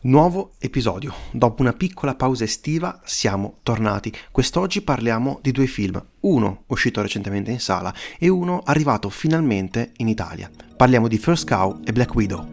Nuovo episodio. Dopo una piccola pausa estiva siamo tornati. Quest'oggi parliamo di due film, uno uscito recentemente in sala e uno arrivato finalmente in Italia. Parliamo di First Cow e Black Widow.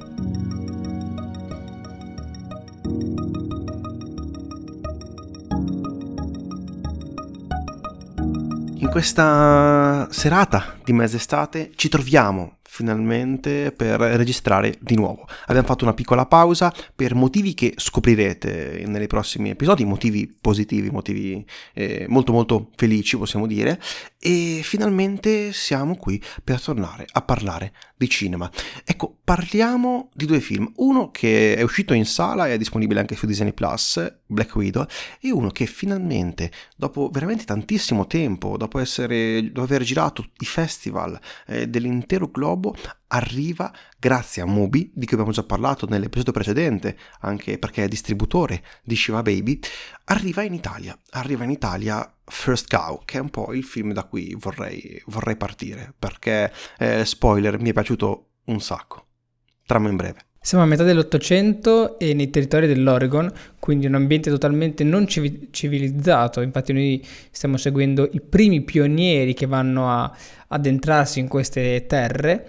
In questa serata di mezz'estate ci troviamo finalmente per registrare di nuovo. Abbiamo fatto una piccola pausa per motivi che scoprirete nei prossimi episodi, motivi positivi, motivi eh, molto molto felici possiamo dire, e finalmente siamo qui per tornare a parlare di cinema. Ecco, parliamo di due film, uno che è uscito in sala e è disponibile anche su Disney Plus, Black Widow, e uno che finalmente, dopo veramente tantissimo tempo, dopo, essere, dopo aver girato i festival eh, dell'intero globo, arriva grazie a Mubi, di cui abbiamo già parlato nell'episodio precedente, anche perché è distributore di Shiva Baby, arriva in Italia. Arriva in Italia First Cow, che è un po' il film da cui vorrei, vorrei partire, perché, eh, spoiler, mi è piaciuto un sacco. Trama in breve. Siamo a metà dell'Ottocento e nei territori dell'Oregon, quindi un ambiente totalmente non civilizzato. Infatti noi stiamo seguendo i primi pionieri che vanno a addentrarsi in queste terre.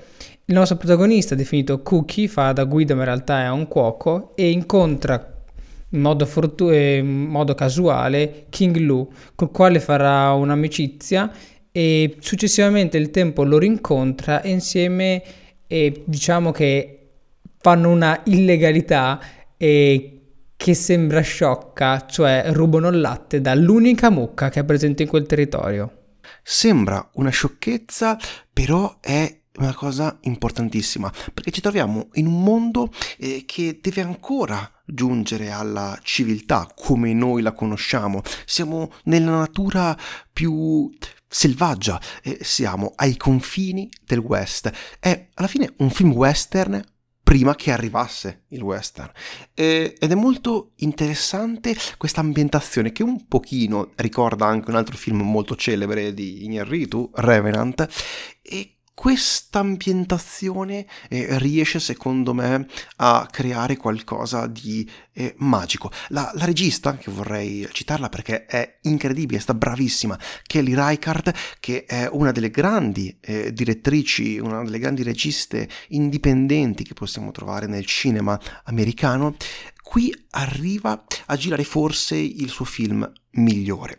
Il nostro protagonista, definito Cookie, fa da guida ma in realtà è un cuoco e incontra in modo, fortu- eh, in modo casuale King Lu, col quale farà un'amicizia e successivamente il tempo lo rincontra e insieme e diciamo che fanno una illegalità e che sembra sciocca, cioè rubano il latte dall'unica mucca che è presente in quel territorio. Sembra una sciocchezza, però è una cosa importantissima, perché ci troviamo in un mondo eh, che deve ancora giungere alla civiltà come noi la conosciamo. Siamo nella natura più selvaggia, eh, siamo ai confini del West. È alla fine un film western prima che arrivasse il western. E, ed è molto interessante questa ambientazione che un pochino ricorda anche un altro film molto celebre di Iñárritu, Revenant, e questa ambientazione eh, riesce secondo me a creare qualcosa di eh, magico. La, la, regista, che vorrei citarla perché è incredibile, sta bravissima, Kelly Reichardt, che è una delle grandi eh, direttrici, una delle grandi registe indipendenti che possiamo trovare nel cinema americano, qui arriva a girare forse il suo film migliore.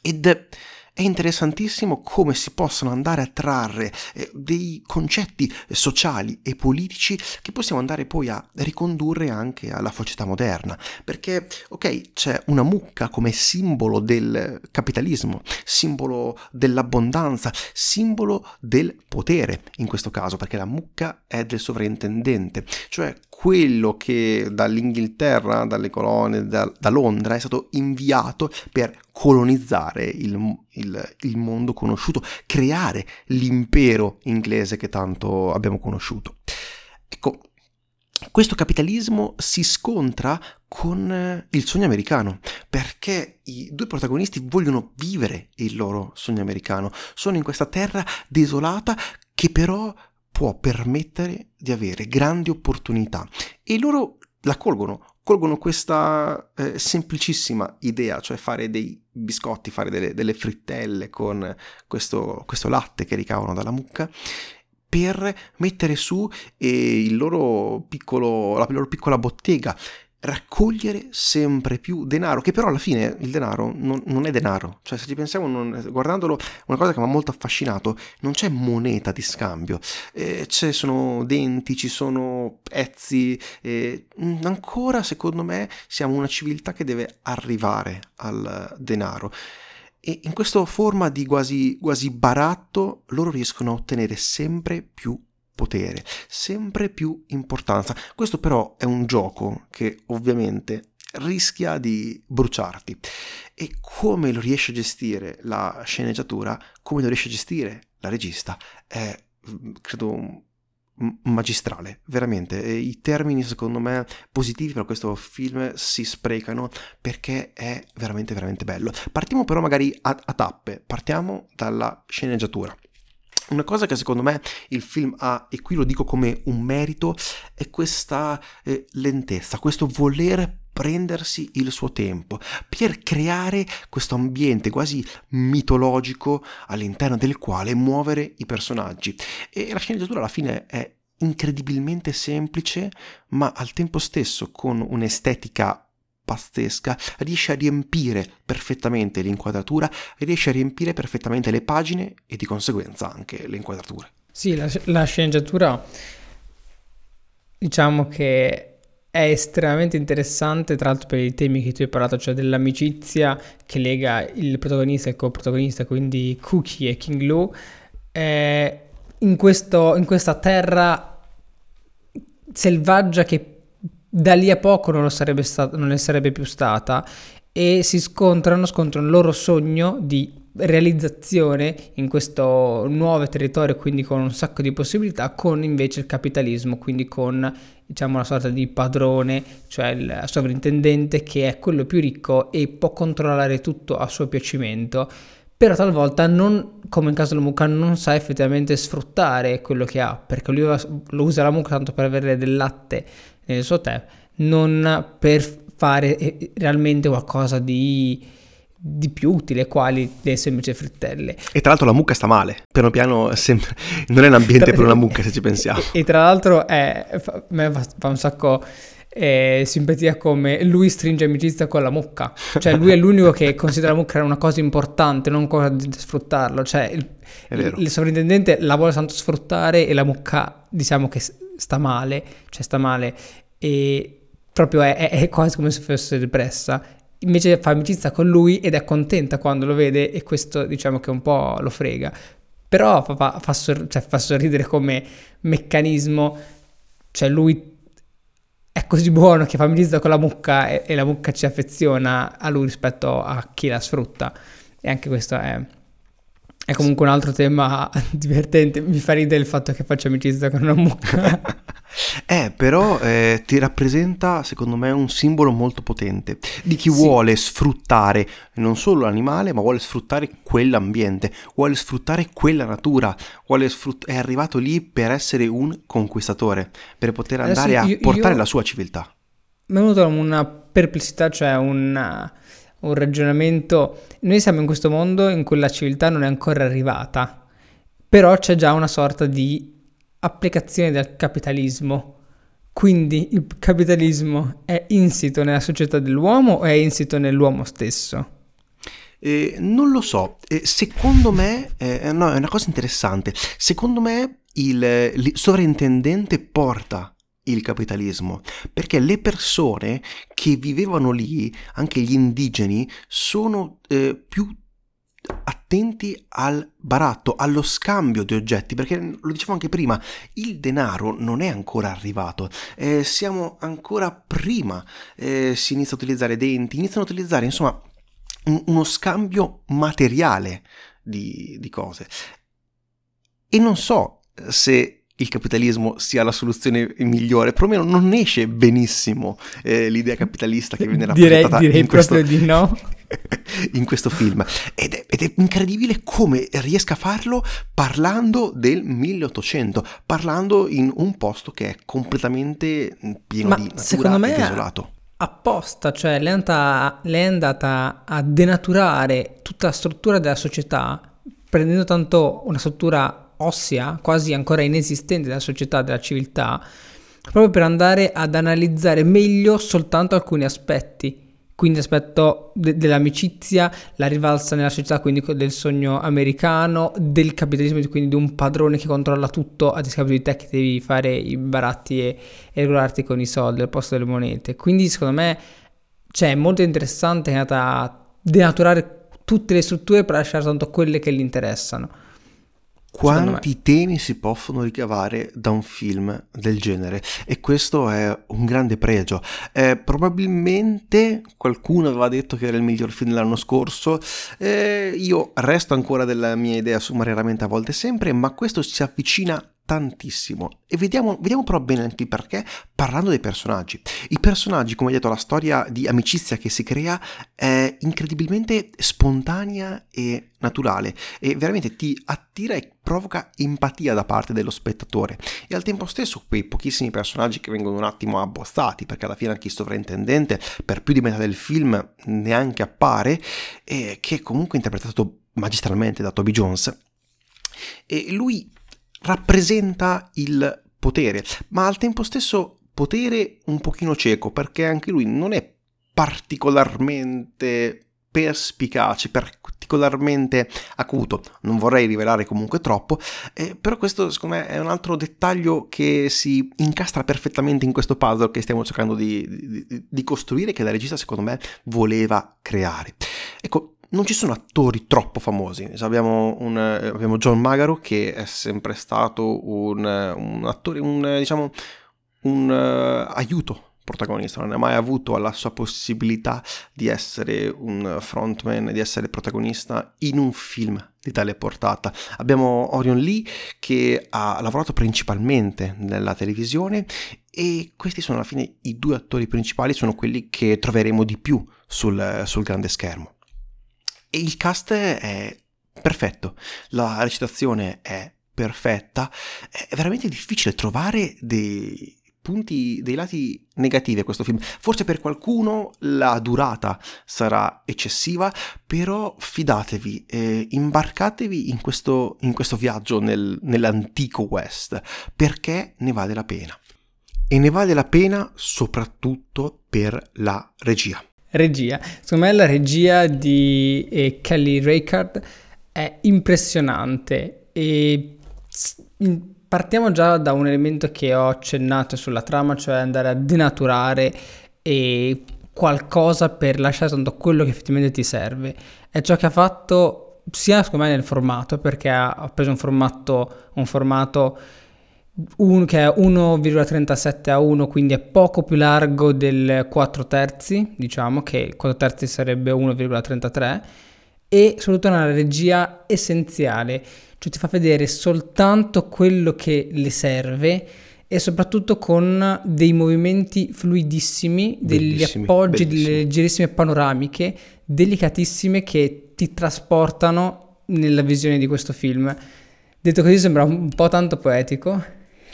Ed è interessantissimo come si possono andare a trarre eh, dei concetti sociali e politici che possiamo andare poi a ricondurre anche alla società moderna. Perché, ok, c'è una mucca come simbolo del capitalismo, simbolo dell'abbondanza, simbolo del potere in questo caso, perché la mucca è del sovrintendente, cioè quello che dall'Inghilterra, dalle colonie, da, da Londra è stato inviato per colonizzare il, il, il, mondo conosciuto, creare l'impero inglese che tanto abbiamo conosciuto. Ecco, questo capitalismo si scontra con eh, il sogno americano, perché i due protagonisti vogliono vivere il loro sogno americano, sono in questa terra desolata che però può permettere di avere grandi opportunità e loro la colgono, colgono questa eh, semplicissima idea, cioè fare dei biscotti, fare delle, delle frittelle con questo, questo, latte che ricavano dalla mucca per mettere su eh, loro piccolo, la loro piccola bottega raccogliere sempre più denaro, che però alla fine il denaro non, non è denaro, cioè se ci pensiamo, non, guardandolo, una cosa che mi ha molto affascinato, non c'è moneta di scambio, eh, ci sono denti, ci sono pezzi, eh, ancora secondo me siamo una civiltà che deve arrivare al denaro. E in questa forma di quasi, quasi baratto loro riescono a ottenere sempre più potere, sempre più importanza. Questo però è un gioco che ovviamente rischia di bruciarti. E come lo riesce a gestire la sceneggiatura, come lo riesce a gestire la regista, è credo magistrale, veramente. I termini secondo me positivi per questo film si sprecano perché è veramente veramente bello. Partiamo però magari a, a tappe, partiamo dalla sceneggiatura. Una cosa che secondo me il film ha, e qui lo dico come un merito, è questa eh, lentezza, questo voler prendersi il suo tempo per creare questo ambiente quasi mitologico all'interno del quale muovere i personaggi. E la sceneggiatura alla fine è incredibilmente semplice, ma al tempo stesso con un'estetica pazzesca, riesce a riempire perfettamente l'inquadratura, riesce a riempire perfettamente le pagine e di conseguenza anche le inquadrature. Sì, la, la sceneggiatura diciamo che è estremamente interessante, tra l'altro per i temi che tu hai parlato, cioè dell'amicizia che lega il protagonista e il co-protagonista, quindi Cookie e King Lou. Eh, in, questo, in questa terra selvaggia che da lì a poco non, stato, non ne sarebbe più stata e si scontrano, scontrano il loro sogno di realizzazione in questo nuovo territorio, quindi con un sacco di possibilità, con invece il capitalismo, quindi con diciamo una sorta di padrone, cioè il sovrintendente che è quello più ricco e può controllare tutto a suo piacimento però talvolta non, come in caso della mucca, non sa effettivamente sfruttare quello che ha, perché lui lo usa la mucca tanto per avere del latte nel suo tè, non per fare eh, realmente qualcosa di, di più utile, quali le semplici frittelle. E tra l'altro la mucca sta male, piano piano sempre... non è un ambiente per una mucca se ci pensiamo. E, e tra l'altro è, fa, a me fa un sacco eh, simpatia come lui stringe amicizia con la mucca, cioè lui è l'unico che considera la mucca una cosa importante, non cosa di sfruttarlo, cioè il, il, il sovrintendente la vuole tanto sfruttare e la mucca diciamo che sta male, cioè sta male e proprio è, è, è quasi come se fosse depressa invece fa amicizia con lui ed è contenta quando lo vede e questo diciamo che un po' lo frega. Però fa, fa, sor- cioè, fa sorridere come meccanismo, cioè lui è così buono che fa amicizia con la mucca e, e, la mucca ci affeziona a lui rispetto a chi la sfrutta. E anche questo è, è comunque un altro tema divertente. Mi fa ridere il fatto che faccia amicizia con una mucca. eh, però eh, ti rappresenta, secondo me, un simbolo molto potente di chi sì. vuole sfruttare non solo l'animale, ma vuole sfruttare quell'ambiente, vuole sfruttare quella natura, sfrutt- è arrivato lì per essere un conquistatore, per poter andare Adesso a portare io... la sua civiltà. Mi è venuta una perplessità, cioè un, un ragionamento. Noi siamo in questo mondo in cui la civiltà non è ancora arrivata, però c'è già una sorta di applicazione del capitalismo. Quindi il capitalismo è insito nella società dell'uomo o è insito nell'uomo stesso? Eh, non lo so, eh, secondo me, eh, no, è una cosa interessante, secondo me il, il sovrintendente porta il capitalismo, perché le persone che vivevano lì, anche gli indigeni, sono eh, più attenti al baratto, allo scambio di oggetti, perché lo dicevo anche prima, il denaro non è ancora arrivato, eh, siamo ancora prima, eh, si inizia a utilizzare denti, iniziano a utilizzare insomma un, uno scambio materiale di, di cose. E non so se il capitalismo sia la soluzione migliore, perlomeno non esce benissimo eh, l'idea capitalista che viene rappresentata direi, direi in questo, di no. in questo film. Ed è, ed è, incredibile come riesca a farlo parlando del 1800 parlando in un posto che è completamente pieno Ma di natura secondo me ed isolato. apposta, cioè lei è, andata, lei è andata a denaturare tutta la struttura della società prendendo tanto una struttura ossea, quasi ancora inesistente della società, della civiltà, proprio per andare ad analizzare meglio soltanto alcuni aspetti. Quindi l'aspetto de- dell'amicizia, la rivalsa nella società, quindi del sogno americano, del capitalismo, quindi di un padrone che controlla tutto a discapito di te che devi fare i baratti e, e regolarti con i soldi al posto delle monete. Quindi secondo me cioè, è molto interessante è andata a denaturare tutte le strutture per lasciare soltanto quelle che gli interessano. Quanti temi si possono ricavare da un film del genere? E questo è un grande pregio. Eh, probabilmente qualcuno aveva detto che era il miglior film dell'anno scorso. Eh, io resto ancora della mia idea su Ma raramente a volte sempre, ma questo si avvicina tantissimo. E vediamo, vediamo però bene anche il perché parlando dei personaggi. I personaggi, come detto, la storia di amicizia che si crea è incredibilmente spontanea e naturale e veramente ti attira e provoca empatia da parte dello spettatore. E al tempo stesso quei pochissimi personaggi che vengono un attimo abbozzati perché alla fine anche il sovrintendente per più di metà del film neanche appare e che è comunque interpretato magistralmente da Toby Jones. E lui rappresenta il potere, ma al tempo stesso potere un pochino cieco, perché anche lui non è particolarmente perspicace, particolarmente acuto. Non vorrei rivelare comunque troppo, eh, però questo secondo me è un altro dettaglio che si incastra perfettamente in questo puzzle che stiamo cercando di, di, di costruire, che la regista secondo me voleva creare. Ecco, non ci sono attori troppo famosi. Abbiamo, un, abbiamo John Magaro che è sempre stato un, un attore, un, diciamo, un uh, aiuto protagonista, non ha mai avuto la sua possibilità di essere un frontman, di essere protagonista in un film di tale portata. Abbiamo Orion Lee che ha lavorato principalmente nella televisione e questi sono alla fine i due attori principali, sono quelli che troveremo di più sul, sul grande schermo. E il cast è perfetto, la recitazione è perfetta, è veramente difficile trovare dei punti, dei lati negativi a questo film. Forse per qualcuno la durata sarà eccessiva, però fidatevi, eh, imbarcatevi in questo, in questo viaggio nel, nell'antico West, perché ne vale la pena. E ne vale la pena soprattutto per la regia. Regia. Secondo me la regia di eh, Kelly Reichardt è impressionante e partiamo già da un elemento che ho accennato sulla trama, cioè andare a denaturare e qualcosa per lasciare tanto quello che effettivamente ti serve. È ciò che ha fatto sia secondo me nel formato, perché ha preso un formato, un formato un, che è 1,37 a 1, quindi è poco più largo del 4 terzi, diciamo che il 4 terzi sarebbe 1,33 e soprattutto una regia essenziale, cioè ti fa vedere soltanto quello che le serve e soprattutto con dei movimenti fluidissimi, degli bellissimi, appoggi, bellissimi. delle leggerissime panoramiche, delicatissime che ti trasportano nella visione di questo film. Detto così sembra un po' tanto poetico,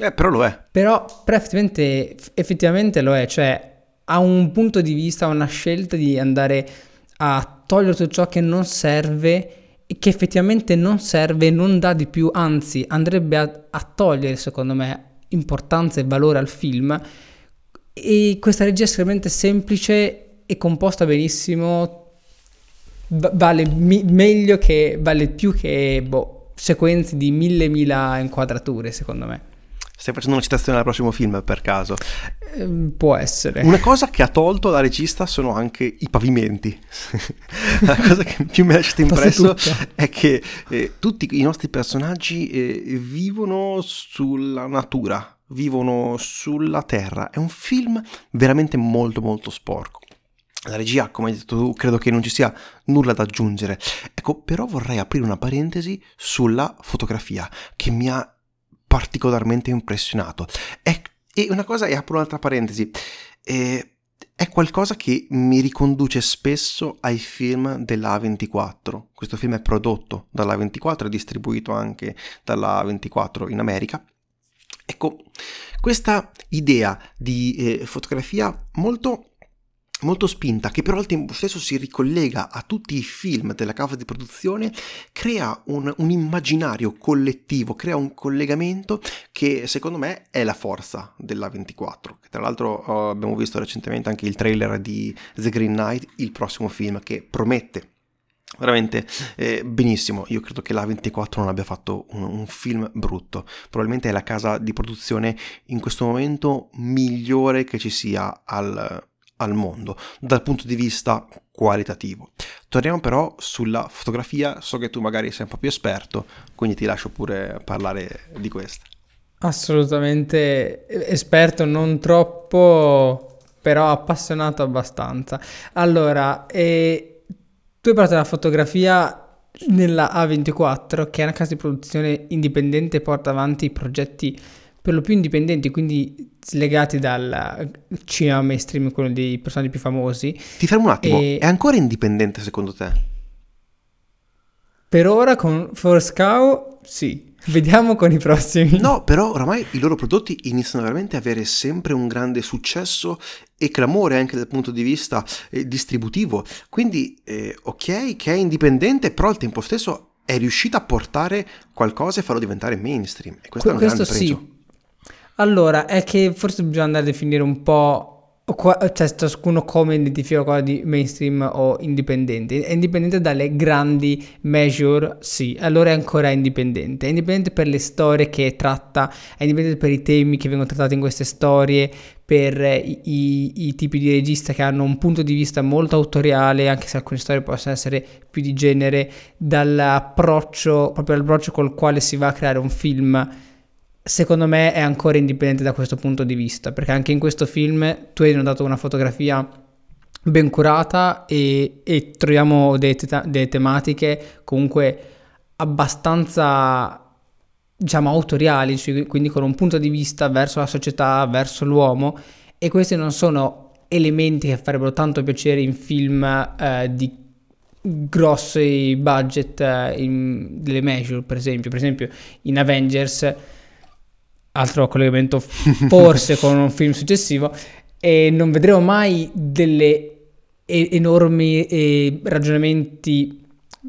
eh, però lo è. Però, però effettivamente, effettivamente lo è, cioè ha un punto di vista, una scelta di andare a togliere tutto ciò che non serve e che effettivamente non serve, non dà di più, anzi andrebbe a, a togliere, secondo me, importanza e valore al film. E questa regia è estremamente semplice e composta benissimo, vale mi- meglio che, vale più che boh, sequenze di mille mila inquadrature, secondo me. Stai facendo una citazione al prossimo film per caso? Eh, può essere. Una cosa che ha tolto la regista sono anche i pavimenti. la cosa che più mi ha lasciato impresso è che eh, tutti i nostri personaggi eh, vivono sulla natura, vivono sulla terra. È un film veramente molto molto sporco. La regia, come hai detto tu, credo che non ci sia nulla da aggiungere. Ecco, però vorrei aprire una parentesi sulla fotografia che mi ha particolarmente impressionato. È, e una cosa, e apro un'altra parentesi, è, è qualcosa che mi riconduce spesso ai film della A24. Questo film è prodotto dalla A24 e distribuito anche dalla A24 in America. Ecco, questa idea di eh, fotografia molto molto spinta, che però al tempo stesso si ricollega a tutti i film della casa di produzione, crea un, un, immaginario collettivo, crea un collegamento che secondo me è la forza della 24. Tra l'altro oh, abbiamo visto recentemente anche il trailer di The Green Knight, il prossimo film che promette veramente eh, benissimo. Io credo che la 24 non abbia fatto un, un, film brutto. Probabilmente è la casa di produzione in questo momento migliore che ci sia al, al mondo dal punto di vista qualitativo. Torniamo però sulla fotografia, so che tu magari sei un po' più esperto, quindi ti lascio pure parlare di questa. Assolutamente esperto, non troppo, però appassionato abbastanza. Allora, eh, tu hai parlato della fotografia nella A24, che è una casa di produzione indipendente porta avanti progetti per lo più indipendenti, quindi slegati dal cinema mainstream, quello dei personaggi più famosi. Ti fermo un attimo, e... è ancora indipendente secondo te? Per ora con Force Cow sì. Vediamo con i prossimi. No, però oramai i loro prodotti iniziano veramente ad avere sempre un grande successo e clamore anche dal punto di vista eh, distributivo. Quindi, eh, ok, che è indipendente, però al tempo stesso è riuscita a portare qualcosa e farlo diventare mainstream. E questo, questo è un grande pregio. Allora, è che forse bisogna andare a definire un po' cioè ciascuno come identifica cosa di mainstream o indipendente. È indipendente dalle grandi measure, sì, allora è ancora indipendente. È indipendente per le storie che tratta, è indipendente per i temi che vengono trattati in queste storie, per i, i, i tipi di regista che hanno un punto di vista molto autoriale, anche se alcune storie possono essere più di genere, dall'approccio, proprio l'approccio col quale si va a creare un film secondo me è ancora indipendente da questo punto di vista, perché anche in questo film tu hai notato una fotografia ben curata e, e troviamo delle, te- tematiche comunque abbastanza diciamo autoriali, cioè, quindi con un punto di vista verso la società, verso l'uomo e questi non sono elementi che farebbero tanto piacere in film eh, di grossi budget eh, in, delle measure per esempio. Per esempio in Avengers altro collegamento forse con un film successivo, e non vedremo mai delle enormi eh, ragionamenti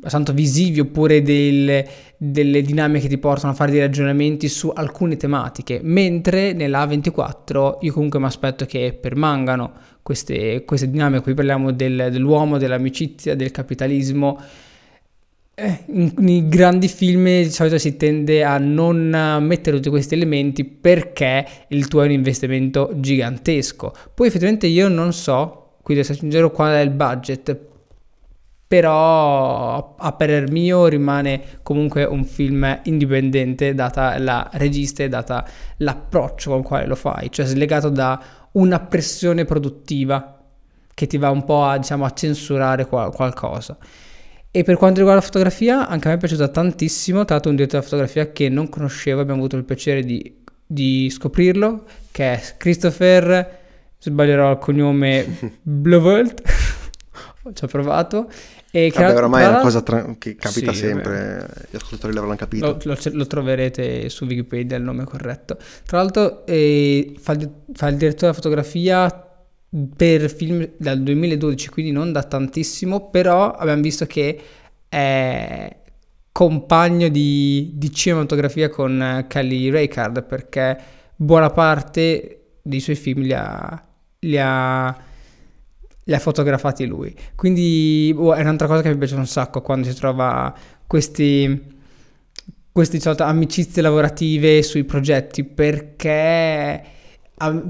tanto visivi oppure del, delle dinamiche che ti portano a fare dei ragionamenti su alcune tematiche, mentre nella A24 io comunque mi aspetto che permangano queste, queste dinamiche, qui parliamo del, dell'uomo, dell'amicizia, del capitalismo, nei grandi film di solito si tende a non mettere tutti questi elementi perché il tuo è un investimento gigantesco. Poi effettivamente io non so, quindi se aggiungerò qual è il budget, però a parer mio rimane comunque un film indipendente data la regista e data l'approccio con il quale lo fai, cioè slegato da una pressione produttiva che ti va un po' a, diciamo, a censurare qual- qualcosa. E per quanto riguarda la fotografia, anche a me è piaciuta tantissimo. Tra l'altro, un direttore della fotografia che non conoscevo, abbiamo avuto il piacere di, di scoprirlo, che è Christopher, sbaglierò il cognome, Blovelt. Ci ho provato. E Vabbè, ormai è una cosa tra- che capita sì, sempre, beh. gli ascoltatori l'avranno capito. Lo, lo, lo, troverete su Wikipedia il nome corretto. Tra l'altro, eh, fa, il, fa il direttore della fotografia per film dal 2012, quindi non da tantissimo, però abbiamo visto che è compagno di, di cinematografia con Kelly Reichardt perché buona parte dei suoi film li ha, li ha, li ha fotografati lui. Quindi oh, è un'altra cosa che mi piace un sacco quando si trova questi queste diciamo, amicizie lavorative sui progetti perché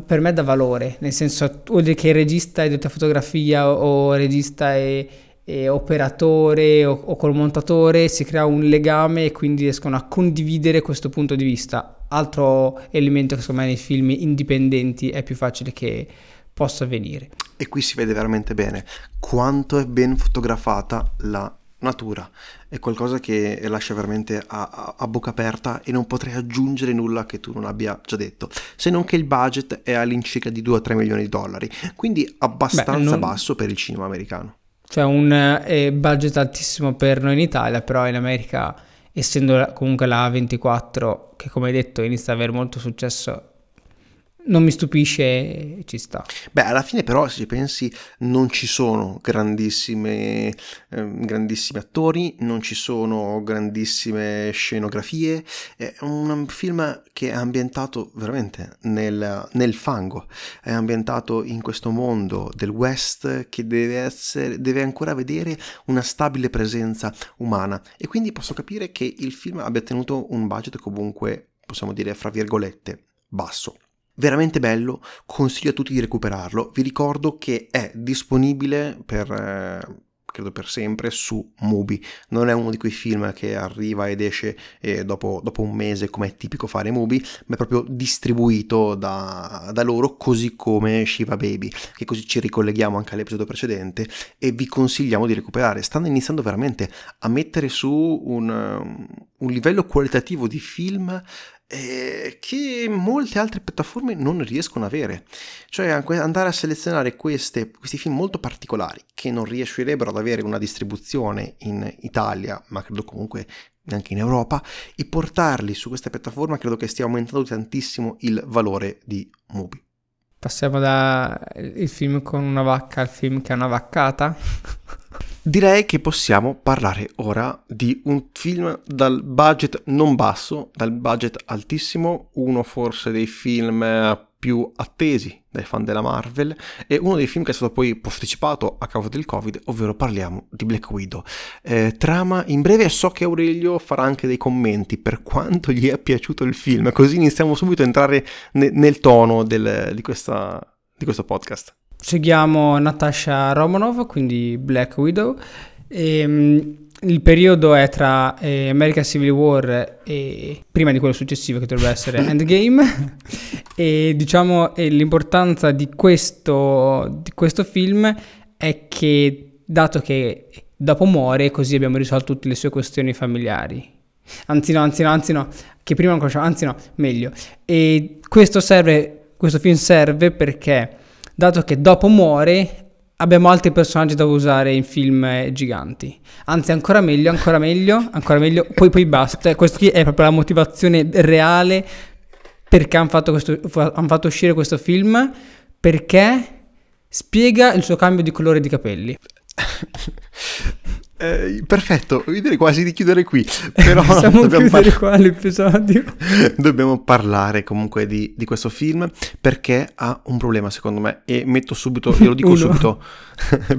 per me dà valore, nel senso, oltre che regista e di fotografia o regista e, e operatore o, o, col montatore, si crea un legame e quindi riescono a condividere questo punto di vista. Altro elemento che secondo me nei film indipendenti è più facile che possa avvenire. E qui si vede veramente bene quanto è ben fotografata la natura, è qualcosa che lascia veramente a, a, a, bocca aperta e non potrei aggiungere nulla che tu non abbia già detto, se non che il budget è all'incirca di 2-3 milioni di dollari, quindi abbastanza Beh, non... basso per il cinema americano. Cioè un eh, budget altissimo per noi in Italia, però in America, essendo comunque la A24, che come hai detto inizia ad avere molto successo non mi stupisce, ci sta. Beh, alla fine però, se ci pensi, non ci sono grandissime, eh, grandissimi attori, non ci sono grandissime scenografie, è un film che è ambientato veramente nel, nel fango, è ambientato in questo mondo del West che deve, essere, deve ancora vedere una stabile presenza umana. E quindi posso capire che il film abbia tenuto un budget comunque, possiamo dire, fra virgolette, basso veramente bello, consiglio a tutti di recuperarlo. Vi ricordo che è disponibile per eh, credo per sempre, su Mubi. Non è uno di quei film che arriva ed esce eh, dopo, dopo, un mese, come è tipico fare Mubi, ma è proprio distribuito da, da, loro, così come Shiva Baby, che così ci ricolleghiamo anche all'episodio precedente e vi consigliamo di recuperare. Stanno iniziando veramente a mettere su un, un livello qualitativo di film eh, che molte altre piattaforme non riescono ad avere. Cioè andare a selezionare queste, questi film molto particolari che non riuscirebbero ad avere una distribuzione in Italia, ma credo comunque anche in Europa, e portarli su questa piattaforma credo che stia aumentando tantissimo il valore di Mubi. Passiamo dal film con una vacca al film che è una vaccata. Direi che possiamo parlare ora di un film dal budget non basso, dal budget altissimo, uno forse dei film più attesi dai fan della Marvel e uno dei film che è stato poi posticipato a causa del Covid, ovvero parliamo di Black Widow. Eh, trama in breve, so che Aurelio farà anche dei commenti per quanto gli è piaciuto il film, così iniziamo subito a entrare ne- nel tono del, di, questa, di questo podcast. Seguiamo Natasha Romanov, quindi Black Widow. E, ehm, il periodo è tra eh, American Civil War e prima di quello successivo che dovrebbe essere Endgame. E diciamo e l'importanza di questo, di questo film è che dato che dopo muore così abbiamo risolto tutte le sue questioni familiari. Anzi no anzi no anzi no che prima non conosciamo anzi no meglio. E questo serve questo film serve perché dato che dopo muore abbiamo altri personaggi da usare in film eh, giganti. Anzi, ancora meglio, ancora meglio, ancora meglio, poi, poi basta. Questa è proprio la motivazione reale perché hanno fatto, han fatto uscire questo film, perché spiega il suo cambio di colore di capelli. Eh, perfetto, io direi quasi di chiudere qui, però Possiamo dobbiamo chiudere par- qua l'episodio. dobbiamo parlare comunque di, di, questo film perché ha un problema secondo me e metto subito, glielo dico subito,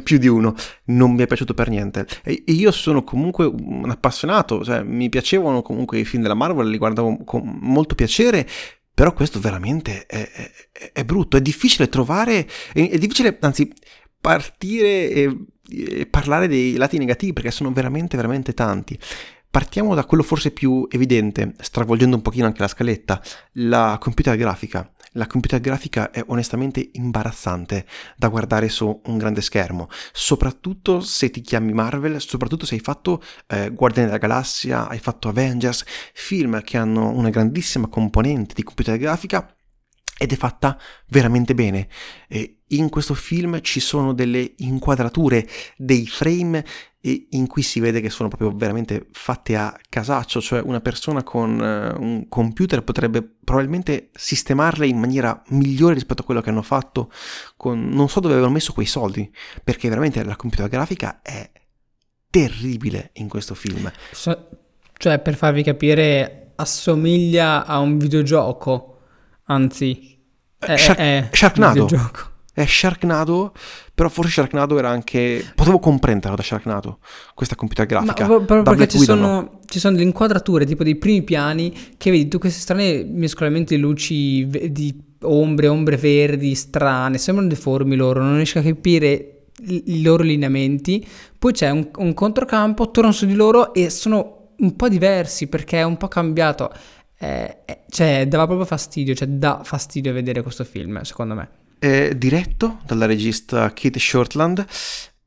più di uno, non mi è piaciuto per niente. E io sono comunque un appassionato, cioè mi piacevano comunque i film della Marvel, li guardavo con molto piacere, però questo veramente è, è, è brutto, è difficile trovare, è, è difficile, anzi partire e parlare dei lati negativi perché sono veramente veramente tanti. Partiamo da quello forse più evidente, stravolgendo un pochino anche la scaletta, la computer grafica. La computer grafica è onestamente imbarazzante da guardare su un grande schermo, soprattutto se ti chiami Marvel, soprattutto se hai fatto eh, Guardiani della Galassia, hai fatto Avengers, film che hanno una grandissima componente di computer grafica ed è fatta veramente bene. E in questo film ci sono delle inquadrature, dei frame in cui si vede che sono proprio veramente fatte a casaccio, cioè una persona con uh, un computer potrebbe probabilmente sistemarle in maniera migliore rispetto a quello che hanno fatto con non so dove avevano messo quei soldi, perché veramente la computer grafica è terribile in questo film. So, cioè, per farvi capire, assomiglia a un videogioco, anzi è, Shark- è Sharknado. È Sharknado, però forse Sharknado era anche... Potevo comprenderlo da Sharknado, questa computer grafica. Ma proprio perché ci sono, no. ci sono, delle inquadrature, tipo dei primi piani, che vedi tu queste strane mescolamenti di luci, di ombre, ombre verdi, strane, sembrano deformi loro, non riesco a capire i loro lineamenti. Poi c'è un, un controcampo, torno su di loro e sono un po' diversi perché è un po' cambiato eh, eh, cioè, dava proprio fastidio, cioè dà fastidio vedere questo film, secondo me. È diretto dalla regista Kate Shortland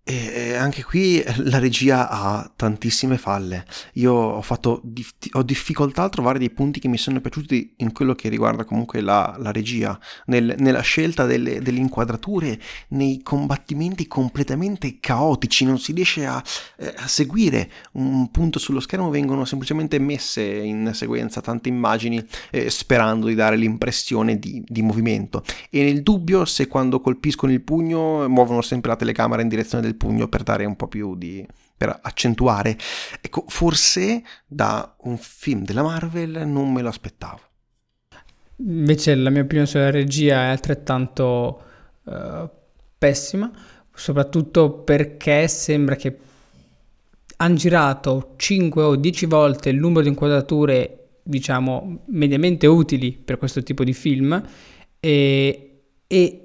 e anche qui la regia ha tantissime falle. Io ho, fatto, ho difficoltà a trovare dei punti che mi sono piaciuti in quello che riguarda comunque la, la regia, nel, nella scelta delle, delle, inquadrature, nei combattimenti completamente caotici. Non si riesce a, eh, a, seguire un punto sullo schermo, vengono semplicemente messe in sequenza tante immagini eh, sperando di dare l'impressione di, di movimento. E nel dubbio, se quando colpiscono il pugno muovono sempre la telecamera in direzione del pugno per dare un po' più di per accentuare. Ecco, forse da un film della Marvel non me lo aspettavo. Invece la mia opinione sulla regia è altrettanto uh, pessima, soprattutto perché sembra che hanno girato 5 o 10 volte il numero di inquadrature, diciamo, mediamente utili per questo tipo di film e, e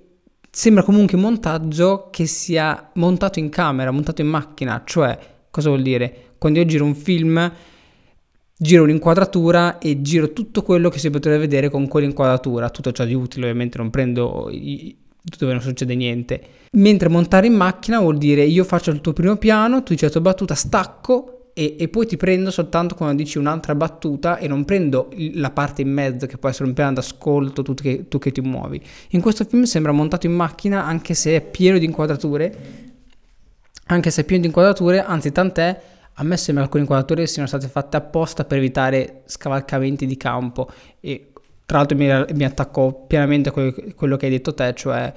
sembra comunque un montaggio che sia montato in camera, montato in macchina, cioè cosa vuol dire? Quando io giro un film giro un'inquadratura e giro tutto quello che si potrebbe vedere con quell'inquadratura, tutto ciò di utile, ovviamente non prendo i, dove non succede niente. Mentre montare in macchina vuol dire io faccio il tuo primo piano, tu dici la tua battuta, stacco e, e, poi ti prendo soltanto quando dici un'altra battuta e non prendo la parte in mezzo che può essere un piano d'ascolto, tu che, tu che ti muovi. In questo film sembra montato in macchina anche se è pieno di inquadrature, anche se è pieno di inquadrature, anzi tant'è a me sembra che alcune inquadrature siano state fatte apposta per evitare scavalcamenti di campo e tra l'altro mi, mi attacco pienamente a quello che hai detto te, cioè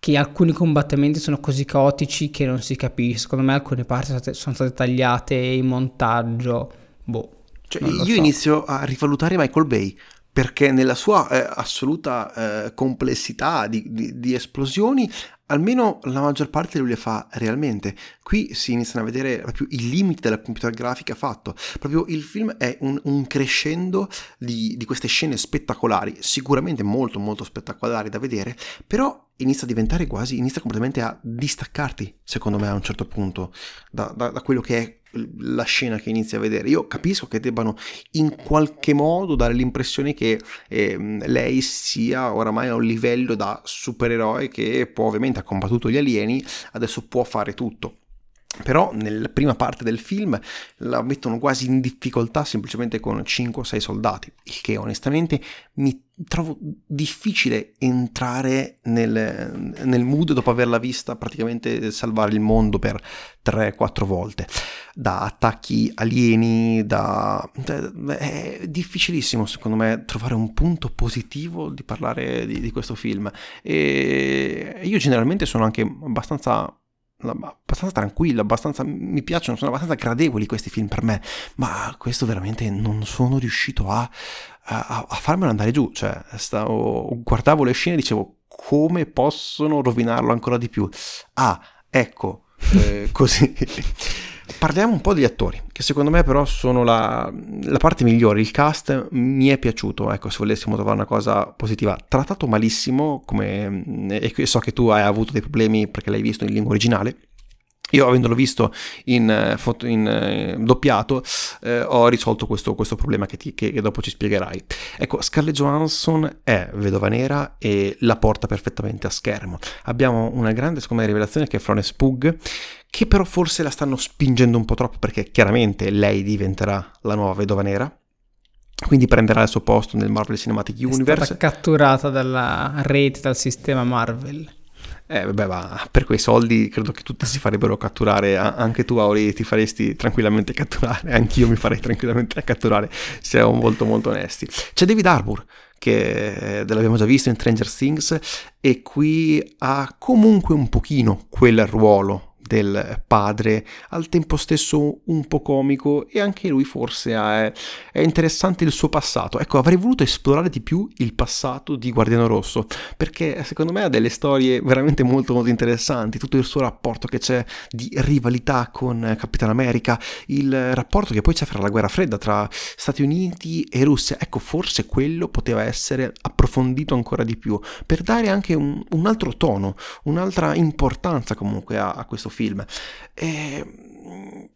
che alcuni combattimenti sono così caotici che non si capisce. Secondo me alcune parti sono state, tagliate in montaggio. Boh. Cioè, io so. inizio a rivalutare Michael Bay perché nella sua eh, assoluta eh, complessità di, di, di, esplosioni almeno la maggior parte lui le fa realmente. Qui si iniziano a vedere proprio i limiti della computer grafica fatto. Proprio il film è un, un crescendo di, di, queste scene spettacolari, sicuramente molto molto spettacolari da vedere, però inizia a diventare quasi, inizia completamente a distaccarti, secondo me a un certo punto, da, da, da quello che è la scena che inizi a vedere. Io capisco che debbano in qualche modo dare l'impressione che eh, lei sia oramai a un livello da supereroe che può ovviamente ha combattuto gli alieni, adesso può fare tutto. Però nella prima parte del film la mettono quasi in difficoltà semplicemente con 5 o 6 soldati, il che onestamente mi trovo difficile entrare nel, nel mood dopo averla vista praticamente salvare il mondo per 3-4 volte. Da attacchi alieni, da... è difficilissimo secondo me trovare un punto positivo di parlare di, di questo film. E io generalmente sono anche abbastanza abbastanza tranquillo, abbastanza, mi piacciono, sono abbastanza gradevoli questi film per me, ma questo veramente non sono riuscito a, a, a farmelo andare giù, cioè stavo, guardavo le scene e dicevo come possono rovinarlo ancora di più. Ah, ecco, eh, così. Parliamo un po' degli attori, che secondo me però sono la, la, parte migliore. Il cast mi è piaciuto, ecco, se volessimo trovare una cosa positiva. Trattato malissimo, come, e so che tu hai avuto dei problemi perché l'hai visto in lingua originale. Io avendolo visto in, eh, in eh, doppiato eh, ho risolto questo, questo problema che, ti, che, dopo ci spiegherai. Ecco, Scarlett Johansson è vedova nera e la porta perfettamente a schermo. Abbiamo una grande, secondo me, rivelazione che è Florence Pugh, che però forse la stanno spingendo un po' troppo perché chiaramente lei diventerà la nuova vedova nera. Quindi prenderà il suo posto nel Marvel Cinematic Universe. È stata catturata dalla rete, dal sistema Marvel. Eh, vabbè, ma per quei soldi credo che tutti si farebbero catturare. Anche tu, Auri, ti faresti tranquillamente catturare. Anch'io mi farei tranquillamente catturare, siamo molto, molto onesti. C'è David Harbour, che l'abbiamo già visto in Stranger Things, e qui ha comunque un pochino quel ruolo del padre, al tempo stesso un po' comico e anche lui forse è, è, interessante il suo passato. Ecco, avrei voluto esplorare di più il passato di Guardiano Rosso, perché secondo me ha delle storie veramente molto molto interessanti, tutto il suo rapporto che c'è di rivalità con Capitan America, il rapporto che poi c'è fra la guerra fredda tra Stati Uniti e Russia. Ecco, forse quello poteva essere approfondito ancora di più, per dare anche un, un altro tono, un'altra importanza comunque a, a questo film. E,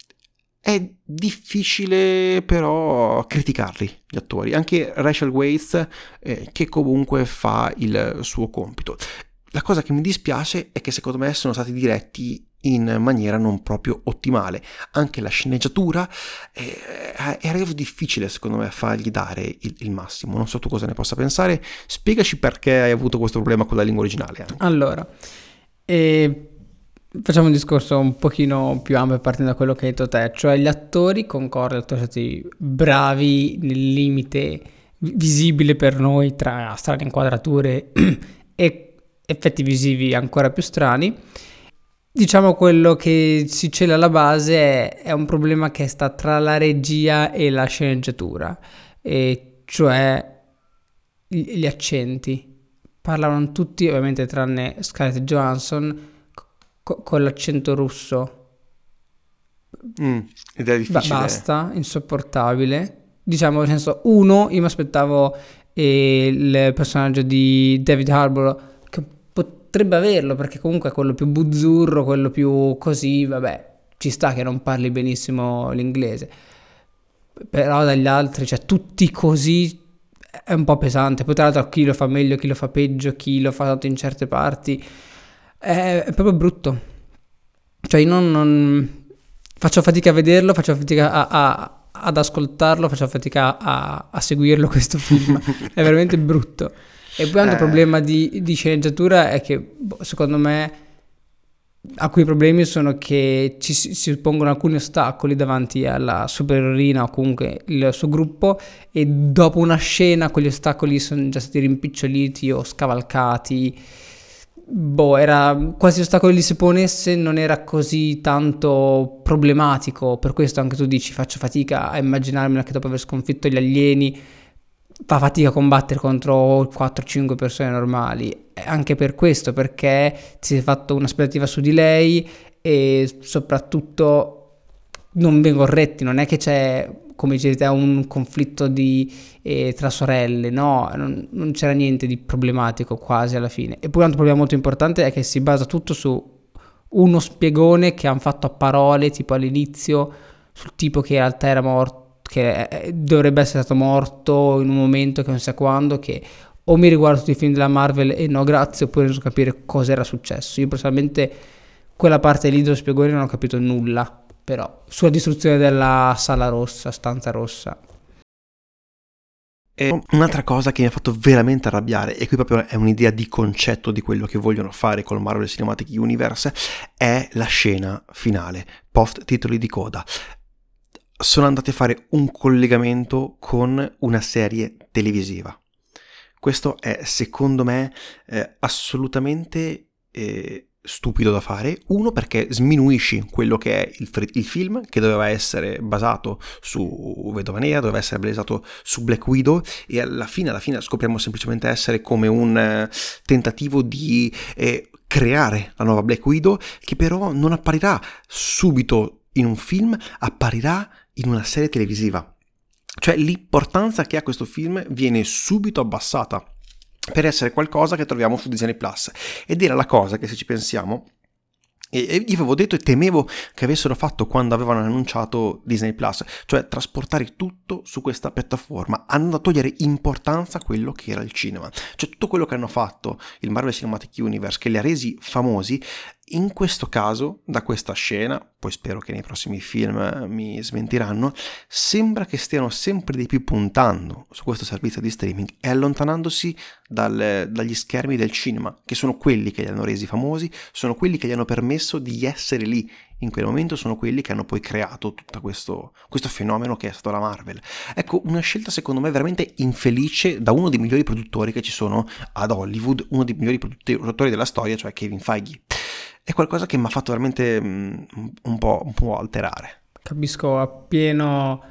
è difficile però criticarli gli attori, anche Rachel Weisz eh, che comunque fa il suo compito. La cosa che mi dispiace è che secondo me sono stati diretti in maniera non proprio ottimale. Anche la sceneggiatura eh, era difficile secondo me fargli dare il, il, massimo. Non so tu cosa ne possa pensare. Spiegaci perché hai avuto questo problema con la lingua originale. Anche. Allora, eh, Facciamo un discorso un pochino più ampio partendo da quello che hai detto te, cioè gli attori, concordo, sono stati bravi nel limite visibile per noi tra strane inquadrature e effetti visivi ancora più strani. Diciamo quello che si cela alla base è, è un problema che sta tra la regia e la sceneggiatura, e cioè gli accenti. Parlavano tutti, ovviamente tranne Scarlett Johansson, co- con l'accento russo. Mm, ed è difficile. Ba- basta, insopportabile. Diciamo, nel senso, uno, io mi aspettavo eh, il personaggio di David Harbour che po- potrebbe averlo perché comunque è quello più buzzurro, quello più così, vabbè, ci sta che non parli benissimo l'inglese. Però dagli altri, cioè tutti così è un po' pesante. Poi tra l'altro chi lo fa meglio, chi lo fa peggio, chi lo fa tanto in certe parti. È, proprio brutto. Cioè io non, non, faccio fatica a vederlo, faccio fatica a, a, ad ascoltarlo, faccio fatica a, a seguirlo questo film. è veramente brutto. E poi un altro eh. problema di, di, sceneggiatura è che boh, secondo me alcuni problemi sono che ci si pongono alcuni ostacoli davanti alla supererina o comunque il suo gruppo e dopo una scena quegli ostacoli sono già stati rimpiccioliti o scavalcati boh, era quasi ostacoli li si ponesse non era così tanto problematico per questo anche tu dici faccio fatica a immaginarmela che dopo aver sconfitto gli alieni fa fatica a combattere contro 4-5 persone normali. Anche per questo, perché ti sei fatto un'aspettativa su di lei e soprattutto non vengono retti, non è che c'è, come te, un conflitto di, eh, tra sorelle, no, non, non, c'era niente di problematico quasi alla fine. E poi un altro problema molto importante è che si basa tutto su uno spiegone che hanno fatto a parole, tipo all'inizio, sul tipo che in realtà era morto che eh, dovrebbe essere stato morto in un momento che non sa quando, che o mi riguardo tutti i film della Marvel e no grazie, oppure non so capire cosa era successo. Io personalmente quella parte lì dello spiegone non ho capito nulla, però sulla distruzione della sala rossa, stanza rossa. E un'altra cosa che mi ha fatto veramente arrabbiare, e qui proprio è un'idea di concetto di quello che vogliono fare con Marvel Cinematic Universe, è la scena finale, post titoli di coda sono andati a fare un collegamento con una serie televisiva. Questo è secondo me eh, assolutamente eh, stupido da fare. Uno perché sminuisci quello che è il, il, film, che doveva essere basato su Vedova Nera, doveva essere basato su Black Widow e alla fine, alla fine scopriamo semplicemente essere come un eh, tentativo di eh, creare la nuova Black Widow che però non apparirà subito in un film, apparirà in una serie televisiva. Cioè l'importanza che ha questo film viene subito abbassata per essere qualcosa che troviamo su Disney Plus. Ed era la cosa che se ci pensiamo e io avevo detto e temevo che avessero fatto quando avevano annunciato Disney Plus, cioè trasportare tutto su questa piattaforma, andando a togliere importanza a quello che era il cinema. Cioè tutto quello che hanno fatto il Marvel Cinematic Universe, che li ha resi famosi, in questo caso, da questa scena, poi spero che nei prossimi film mi smentiranno, sembra che stiano sempre di più puntando su questo servizio di streaming e allontanandosi dal, dagli schermi del cinema, che sono quelli che li hanno resi famosi, sono quelli che gli hanno permesso di essere lì in quel momento, sono quelli che hanno poi creato tutto questo, questo fenomeno che è stato la Marvel. Ecco, una scelta secondo me veramente infelice da uno dei migliori produttori che ci sono ad Hollywood, uno dei migliori produttori della storia, cioè Kevin Feige è qualcosa che mi ha fatto veramente mm, un, po', un po' alterare. Capisco appieno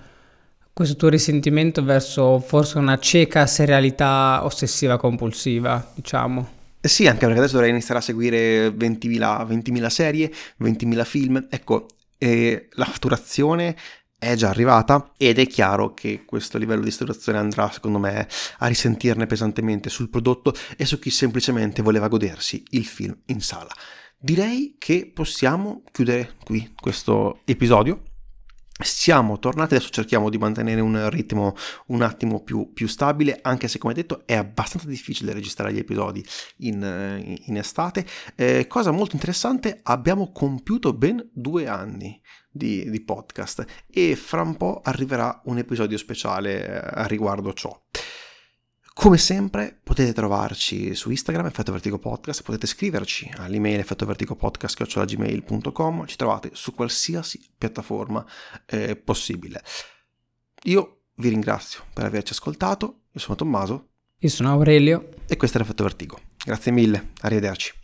questo tuo risentimento verso forse una cieca serialità ossessiva compulsiva, diciamo. Eh sì, anche perché adesso dovrei iniziare a seguire 20.000, 20.000 serie, 20.000 film. Ecco, eh, la fatturazione è già arrivata ed è chiaro che questo livello di saturazione andrà, secondo me, a risentirne pesantemente sul prodotto e su chi semplicemente voleva godersi il film in sala. Direi che possiamo chiudere qui questo episodio. Siamo tornati, adesso cerchiamo di mantenere un ritmo un attimo più, più stabile, anche se come detto è abbastanza difficile registrare gli episodi in, in estate. Eh, cosa molto interessante, abbiamo compiuto ben due anni di, di podcast e fra un po' arriverà un episodio speciale eh, riguardo ciò. Come sempre potete trovarci su Instagram, Effetto Vertigo Podcast, potete scriverci all'email effettovertigopodcast.gmail.com, ci trovate su qualsiasi piattaforma eh, possibile. Io vi ringrazio per averci ascoltato, io sono Tommaso. Io sono Aurelio. E questo è l'Effetto Vertigo. Grazie mille, arrivederci.